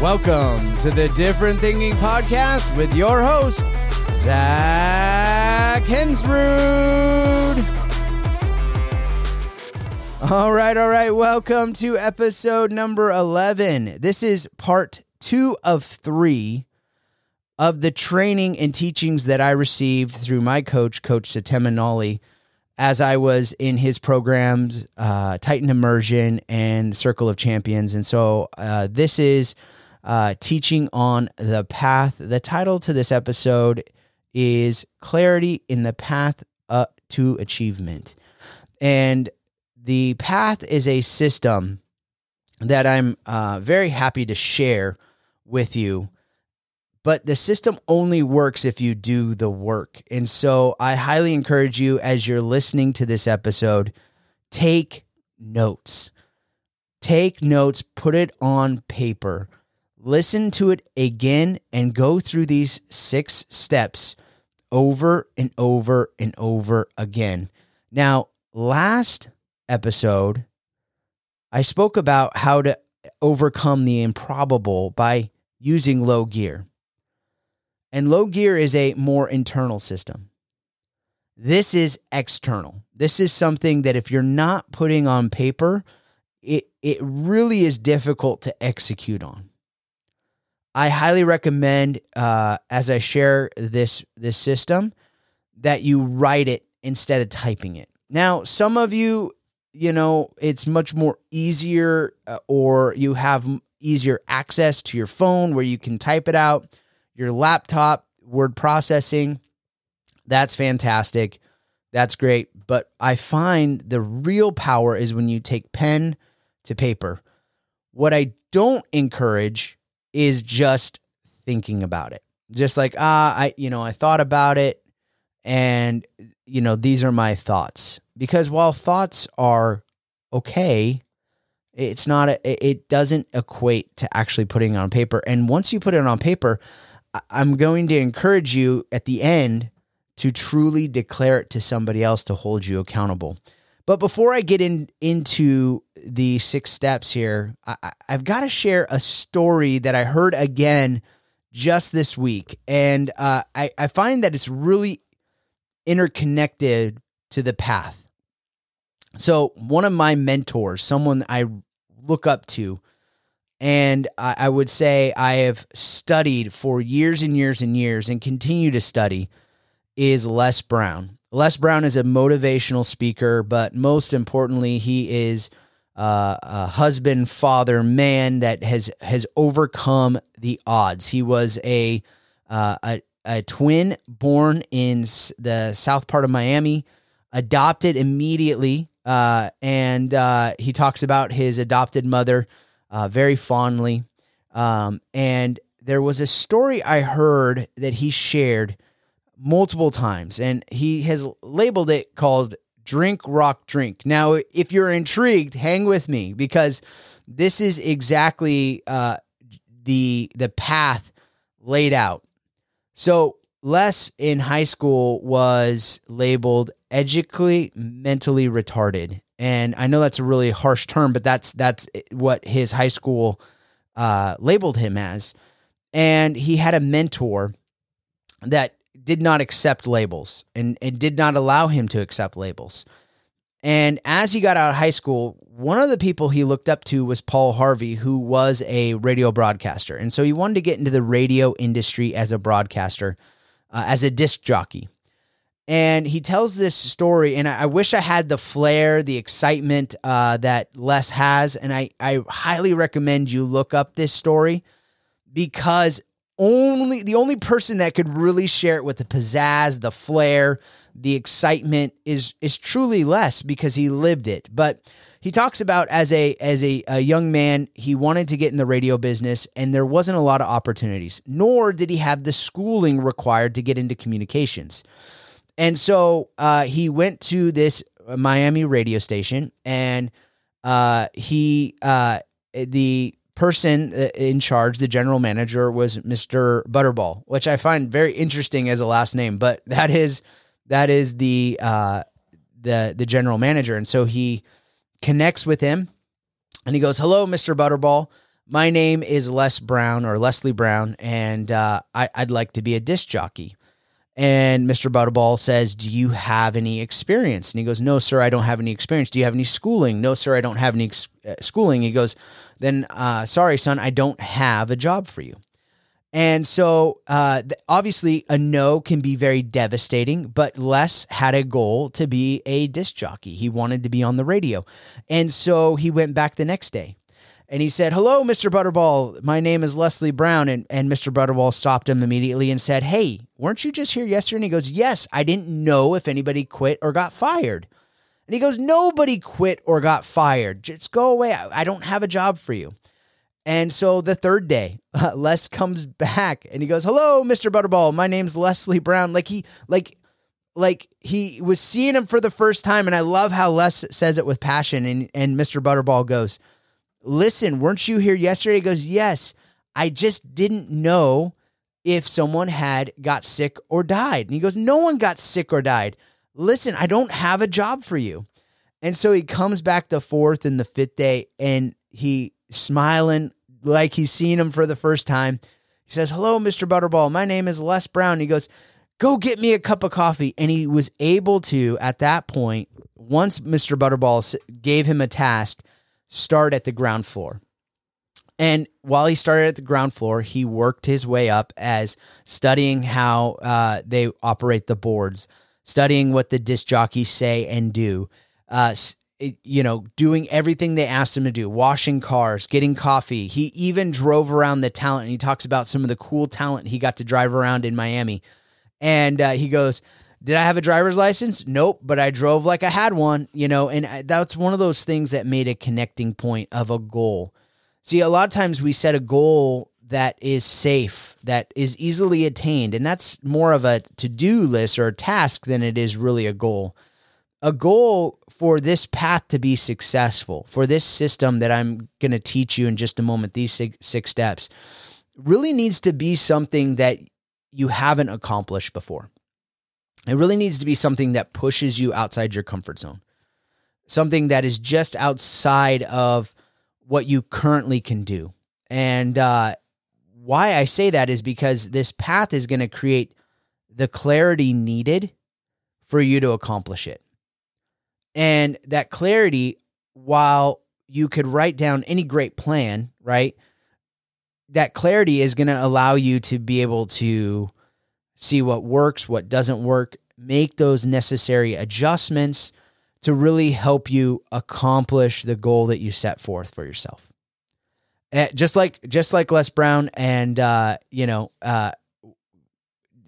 Welcome to the Different Thinking Podcast with your host, Zach Hensrud. All right, all right. Welcome to episode number 11. This is part two of three of the training and teachings that I received through my coach, Coach Setema Gali, as I was in his programs, uh, Titan Immersion and Circle of Champions. And so uh, this is uh, teaching on the path. The title to this episode is Clarity in the Path up to Achievement. And the path is a system that I'm uh, very happy to share with you but the system only works if you do the work. And so I highly encourage you as you're listening to this episode, take notes. Take notes, put it on paper. Listen to it again and go through these six steps over and over and over again. Now, last episode, I spoke about how to overcome the improbable by using low gear. And low gear is a more internal system. This is external. This is something that if you're not putting on paper, it, it really is difficult to execute on. I highly recommend, uh, as I share this this system, that you write it instead of typing it. Now, some of you, you know, it's much more easier, uh, or you have easier access to your phone where you can type it out your laptop word processing, that's fantastic. That's great. But I find the real power is when you take pen to paper. What I don't encourage is just thinking about it. Just like, ah, I, you know, I thought about it and, you know, these are my thoughts. Because while thoughts are okay, it's not, a, it doesn't equate to actually putting it on paper. And once you put it on paper, I'm going to encourage you at the end to truly declare it to somebody else to hold you accountable. But before I get in into the six steps here, I, have got to share a story that I heard again just this week, and uh, I, I find that it's really interconnected to the path. So one of my mentors, someone I look up to, and I would say I have studied for years and years and years and continue to study is Les Brown. Les Brown is a motivational speaker, but most importantly, he is uh, a husband, father, man that has has overcome the odds. He was a uh, a, a twin born in the south part of Miami, adopted immediately, uh, and uh, he talks about his adopted mother uh, very fondly. Um, and there was a story I heard that he shared multiple times, and he has labeled it called Drink Rock Drink. Now, if you're intrigued, hang with me because this is exactly uh, the the path laid out. So Les in high school was labeled educably mentally retarded and I know that's a really harsh term, but that's that's what his high school uh, labeled him as. And he had a mentor that did not accept labels and, and did not allow him to accept labels. And as he got out of high school, one of the people he looked up to was Paul Harvey, who was a radio broadcaster. And so he wanted to get into the radio industry as a broadcaster, uh, as a disc jockey and he tells this story and I, I, wish i had the flair the excitement uh, that les has and I, I highly recommend you look up this story because only the only person that could really share it with the pizzazz the flair the excitement is is truly les because he lived it. But he talks about as a as a, a young man he wanted to get in the radio business and there wasn't a lot of opportunities nor did he have the schooling required to get into communications. And so uh, he went to this Miami radio station, and uh, he uh, the person uh, in charge, the general manager, was Mister Butterball, which I find very interesting as a last name. But that is that is the uh, the the general manager, and so he connects with him, and he goes, "Hello, Mister Butterball." My name is Les Brown or Leslie Brown, and uh, I, would like to be a disc jockey. And Mr. Butterball says, Do you have any experience? And he goes, No, sir, I don't have any experience. Do you have any schooling? No, sir, I don't have any ex- uh, schooling. He goes, Then, uh, sorry, son, I don't have a job for you. And so, uh, obviously, a no can be very devastating, but Les had a goal to be a disc jockey. He wanted to be on the radio. And so he went back the next day and he said, Hello, Mr. Butterball. My name is Leslie Brown. And, and Mr. Butterball stopped him immediately and said, Hey, weren't you just here yesterday? And he goes, Yes, I didn't know if anybody quit or got fired. And he goes, Nobody quit or got fired. Just go away. I, I don't have a job for you. And so the third day, uh, Les comes back and he goes, "Hello, Mr. Butterball. My name's Leslie Brown." Like he like like he was seeing him for the first time and I love how Les says it with passion and and Mr. Butterball goes, "Listen, weren't you here yesterday?" He goes, "Yes. I just didn't know if someone had got sick or died." And he goes, "No one got sick or died. Listen, I don't have a job for you." And so he comes back the fourth and the fifth day and he smiling like he's seen him for the first time. He says, Hello, Mr. Butterball. My name is Les Brown. He goes, Go get me a cup of coffee. And he was able to, at that point, once Mr. Butterball gave him a task, start at the ground floor. And while he started at the ground floor, he worked his way up as studying how uh, they operate the boards, studying what the disc jockeys say and do, uh, you know, doing everything they asked him to do, washing cars, getting coffee. He even drove around the talent and he talks about some of the cool talent he got to drive around in Miami. And uh, he goes, Did I have a driver's license? Nope, but I drove like I had one, you know, and uh, that's one of those things that made a connecting point of a goal. See, a lot of times we set a goal that is safe, that is easily attained, and that's more of a to do list or a task than it is really a goal. A goal for this path to be successful, for this system that I'm going to teach you in just a moment, these six, six steps, really needs to be something that you haven't accomplished before. It really needs to be something that pushes you outside your comfort zone, something that is just outside of what you currently can do. And uh, why I say that is because this path is going to create the clarity needed for you to accomplish it. And that clarity, while you could write down any great plan, right? That clarity is going to allow you to be able to see what works, what doesn't work, make those necessary adjustments to really help you accomplish the goal that you set forth for yourself. Eh, just like just like Les Brown and uh, you know, uh,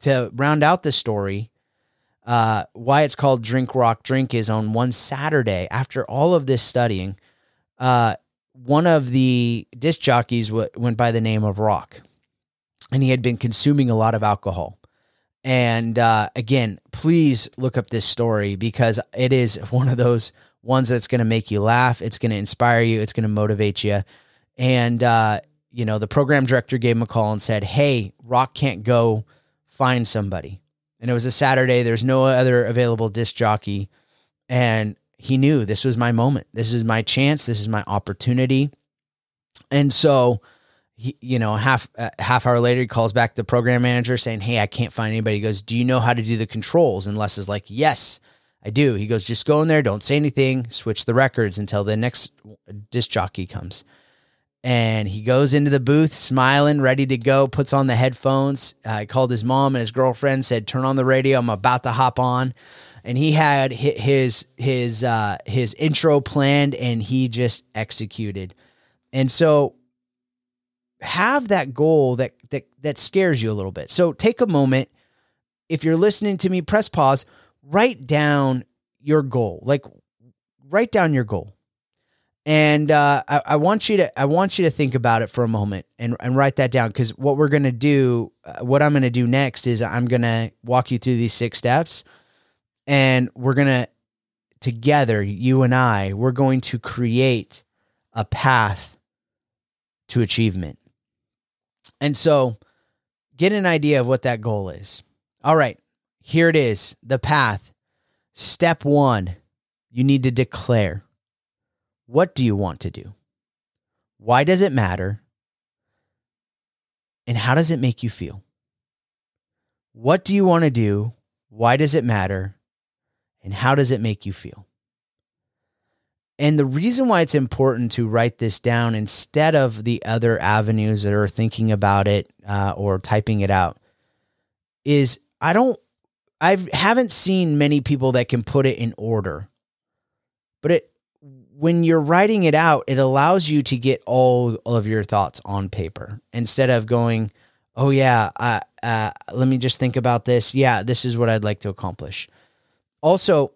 to round out the story, uh, why it's called Drink Rock Drink is on one Saturday after all of this studying. Uh, one of the disc jockeys w- went by the name of Rock, and he had been consuming a lot of alcohol. And uh, again, please look up this story because it is one of those ones that's going to make you laugh. It's going to inspire you. It's going to motivate you. And, uh, you know, the program director gave him a call and said, Hey, Rock can't go find somebody and it was a Saturday. There's no other available disc jockey, and he knew this was my moment. This is my chance. This is my opportunity. And so, he, you know, half uh, half hour later, he calls back the program manager saying, "Hey, I can't find anybody." He goes, "Do you know how to do the controls?" And Les is like, "Yes." I do. He goes, just go in there, don't say anything, switch the records until the next disc jockey comes and he goes into the booth smiling ready to go puts on the headphones. Uh, called his mom and his girlfriend said turn on the radio i'm about to hop on. And he had his his uh, his intro planned and he just executed. And so have that goal that that that scares you a little bit. So take a moment. If you're listening to me press pause. Write down your goal. Like write down your goal and uh, I, I, want you to I want you to think about it for a moment and, and write that down because what we're gonna do, uh, what I'm gonna do next is I'm gonna walk you through these six steps, and we're gonna together, you and I, we're going to create a path to achievement. And so, get an idea of what that goal is. All right, here it is, the path. Step one, you need to declare. What do you want to do? Why does it matter? And how does it make you feel? What do you want to do? Why does it matter? And how does it make you feel? And the reason why it's important to write this down instead of the other avenues that are thinking about it uh, or typing it out is I don't, I haven't seen many people that can put it in order. But it, when you're writing it out, it allows you to get all of your thoughts on paper instead of going, oh, yeah, uh, uh, let me just think about this. Yeah, this is what I'd like to accomplish. Also,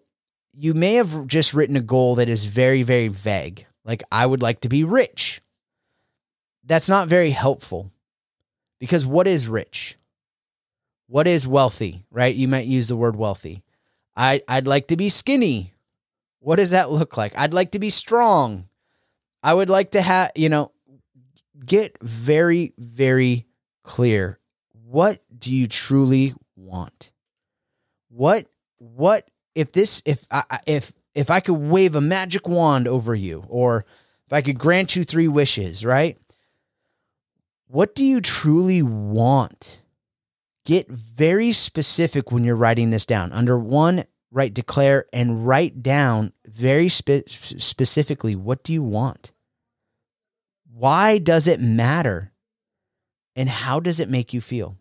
you may have just written a goal that is very, very vague. Like, I would like to be rich. That's not very helpful because what is rich? What is wealthy, right? You might use the word wealthy. I, I'd like to be skinny. What does that look like? I'd like to be strong. I would like to have, you know, get very, very clear. What do you truly want? What, what if this if I if if I could wave a magic wand over you or if I could grant you three wishes, right? What do you truly want? Get very specific when you're writing this down. Under one, write declare and write down very spe- specifically what do you want? Why does it matter? And how does it make you feel?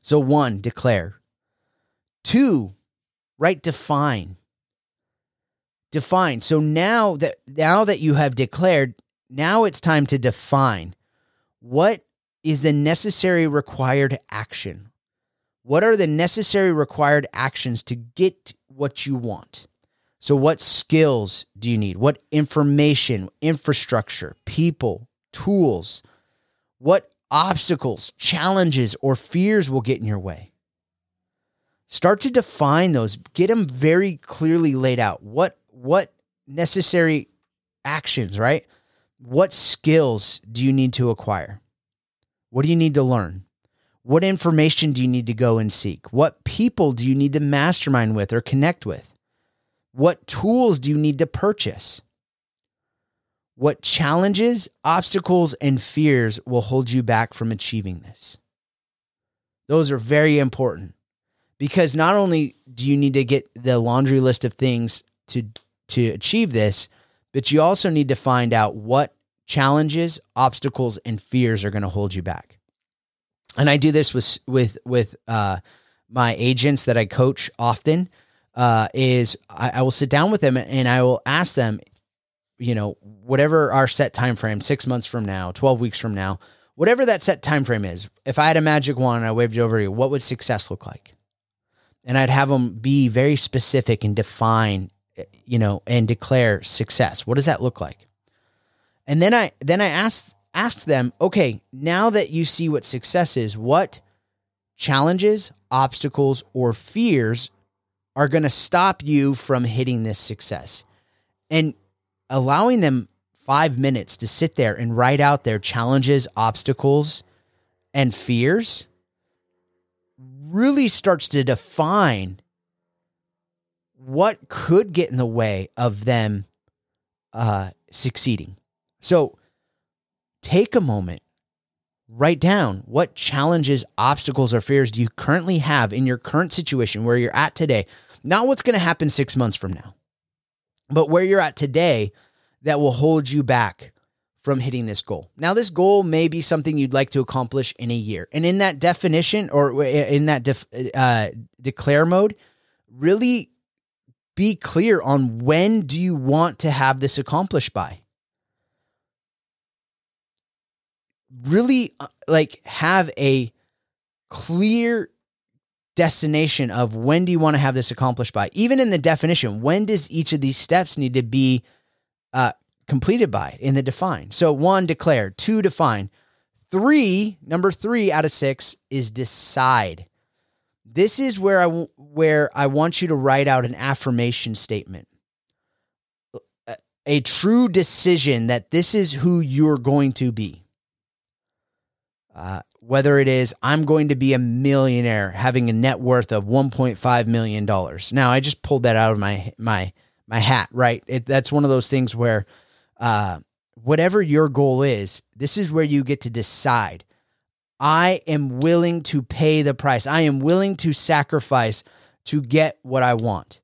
So, one, declare. Two, right? Define. Define. So now that now that you have declared, now it's time to define what is the necessary required action. What are the necessary required actions to get what you want? So, what skills do you need? What information, infrastructure, people, tools? What obstacles, challenges, or fears will get in your way? start to define those get them very clearly laid out what what necessary actions right what skills do you need to acquire what do you need to learn what information do you need to go and seek? What people do you need to mastermind with or connect with? What tools do you need to purchase? What challenges obstacles and fears will hold you back from achieving this? Those are very important because not only do you need to get the laundry list of things to to achieve this, but you also need to find out what challenges, obstacles, and fears are going to hold you back. And I do this with with with uh, my agents that I coach often. Uh, is I, I will sit down with them and I will ask them, you know, whatever our set time frame, six months from now, twelve weeks from now, whatever that set time frame is. If I had a magic wand and I waved it over you, what would success look like? and I'd have them be very specific and define, you know, and declare success. What does that look like? And then I then I asked asked them, okay, now that you see what success is, what challenges, obstacles, or fears are going to stop you from hitting this success? And allowing them five minutes to sit there and write out their challenges, obstacles, and fears really starts to define what could get in the way of them uh, succeeding. So take a moment, write down what challenges, obstacles, or fears do you currently have in your current situation where you're at today. Not what's going to happen six months from now, but where you're at today that will hold you back from hitting this goal. Now, this goal may be something you'd like to accomplish in a year. And in that definition or in that def, uh, declare mode, really be clear on when do you want to have this accomplished by. Really uh, like have a clear destination of when do you want to have this accomplished by. Even in the definition, when does each of these steps need to be uh, completed by in the define. So one, declare, two, define. Three, number three out of six is decide. This is where I where I want you to write out an affirmation statement. A true decision that this is who you're going to be. Uh, whether it is I'm going to be a millionaire having a net worth of 1.5 million dollars. Now I just pulled that out of my my my hat, right? It, that's one of those things where uh, whatever your goal is, this is where you get to decide. I am willing to pay the price. I am willing to sacrifice to get what I want.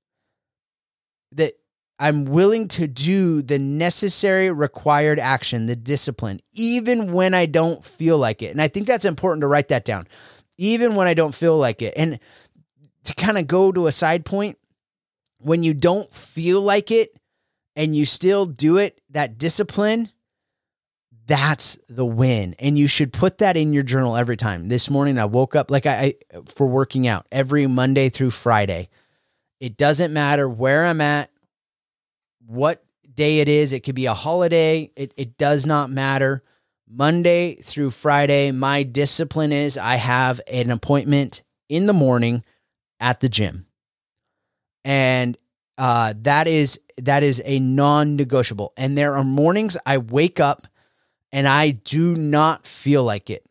That I'm willing to do the necessary required action, the discipline, even when I don't feel like it. And I think that's important to write that down, even when I don't feel like it. And to kind of go to a side point, when you don't feel like it and you still do it, that discipline, that's the win. And you should put that in your journal every time. This morning, I woke up like I, I for working out every Monday through Friday. It doesn't matter where I'm at, what day it is. It could be a holiday. It, it does not matter. Monday through Friday, my discipline is I have an appointment in the morning at the gym. And uh, that is that is a non-negotiable. And there are mornings I wake up and I do not feel like it.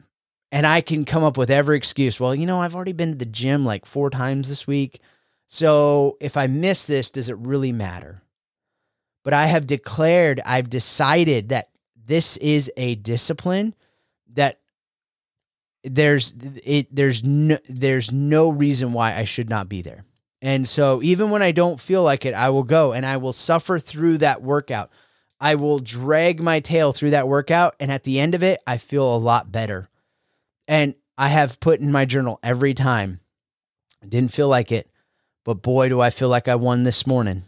And I can come up with every excuse. Well, you know, I've already been to the gym like four times this week. So if I miss this, does it really matter? But I have declared, I've decided that this is a discipline that there's it there's no there's no reason why I should not be there. And so even when I don't feel like it, I will go and I will suffer through that workout. I will drag my tail through that workout and at the end of it, I feel a lot better. And I have put in my journal every time. I didn't feel like it, but boy, do I feel like I won this morning.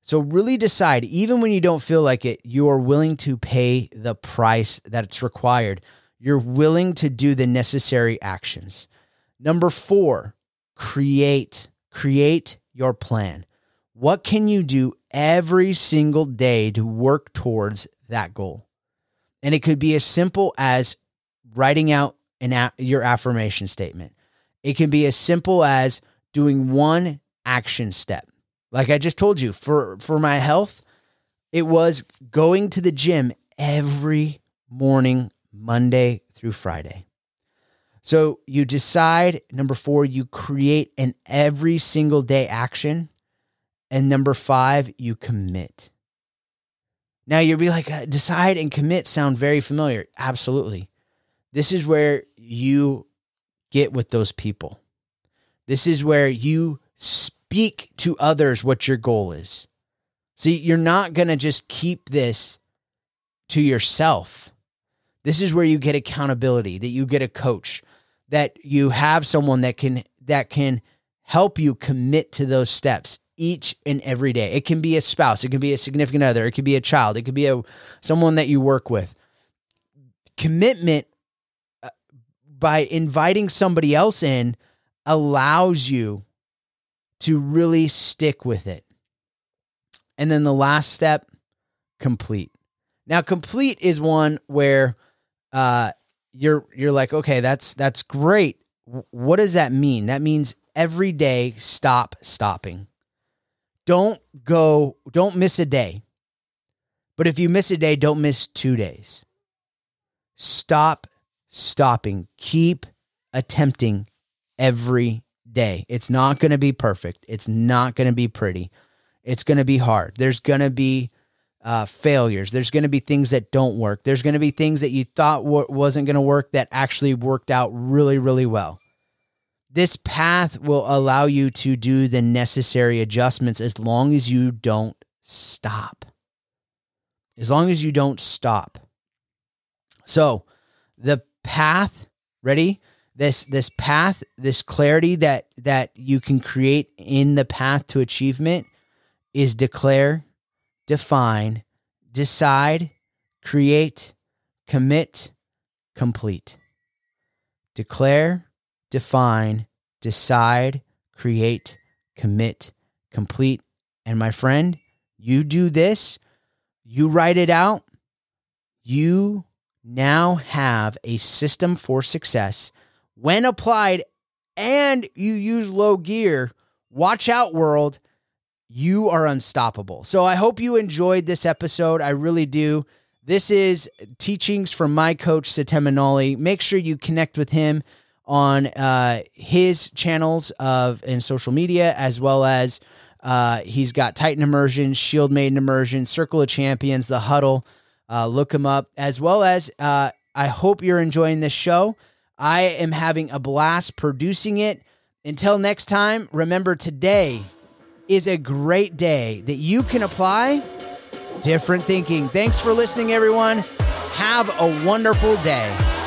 So really decide, even when you don't feel like it, you are willing to pay the price that it's required. You're willing to do the necessary actions. Number four, create, create your plan. What can you do every single day to work towards that goal? And it could be as simple as writing out an your affirmation statement. It can be as simple as doing one action step. Like I just told you, for for my health, it was going to the gym every morning, Monday through Friday. So you decide, number four, you create an every single day action. And number five, you commit. Now you'll be like, uh, decide and commit sound very familiar. Absolutely. This is where you get with those people. This is where you speak to others what your goal is. See, you're not going to just keep this to yourself. This is where you get accountability, that you get a coach, that you have someone that can that can help you commit to those steps each and every day. It can be a spouse, it can be a significant other, it could be a child, it could be a someone that you work with. Commitment uh, by inviting somebody else in allows you to really stick with it. And then the last step, complete. Now, complete is one where uh, you're you're like, okay, that's that's great. What does that mean? That means every day stop stopping. Don't go, don't miss a day. But if you miss a day, don't miss two days. Stop stopping. Keep attempting every day. It's not going to be perfect. It's not going to be pretty. It's going to be hard. There's going to be uh, failures. There's going to be things that don't work. There's going to be things that you thought w- wasn't going to work that actually worked out really, really well. This path will allow you to do the necessary adjustments as long as you don't stop. As long as you don't stop. So, the path, ready? This this path this clarity that that you can create in the path to achievement is declare define decide create commit complete. Declare define decide create commit complete. And my friend you do this you write it out you now have a system for success when applied and you use low gear, watch out, world. You are unstoppable. So I hope you enjoyed this episode. I really do. This is teachings from my coach, Setema Make sure you connect with him on uh, his channels of in social media, as well as uh, he's got Titan Immersion, Shield Maiden Immersion, Circle of Champions, The Huddle. Uh, look him up, as well as uh, I hope you're enjoying this show. I am having a blast producing it. Until next time, remember today is a great day that you can apply different thinking. Thanks for listening, everyone. Have a wonderful day.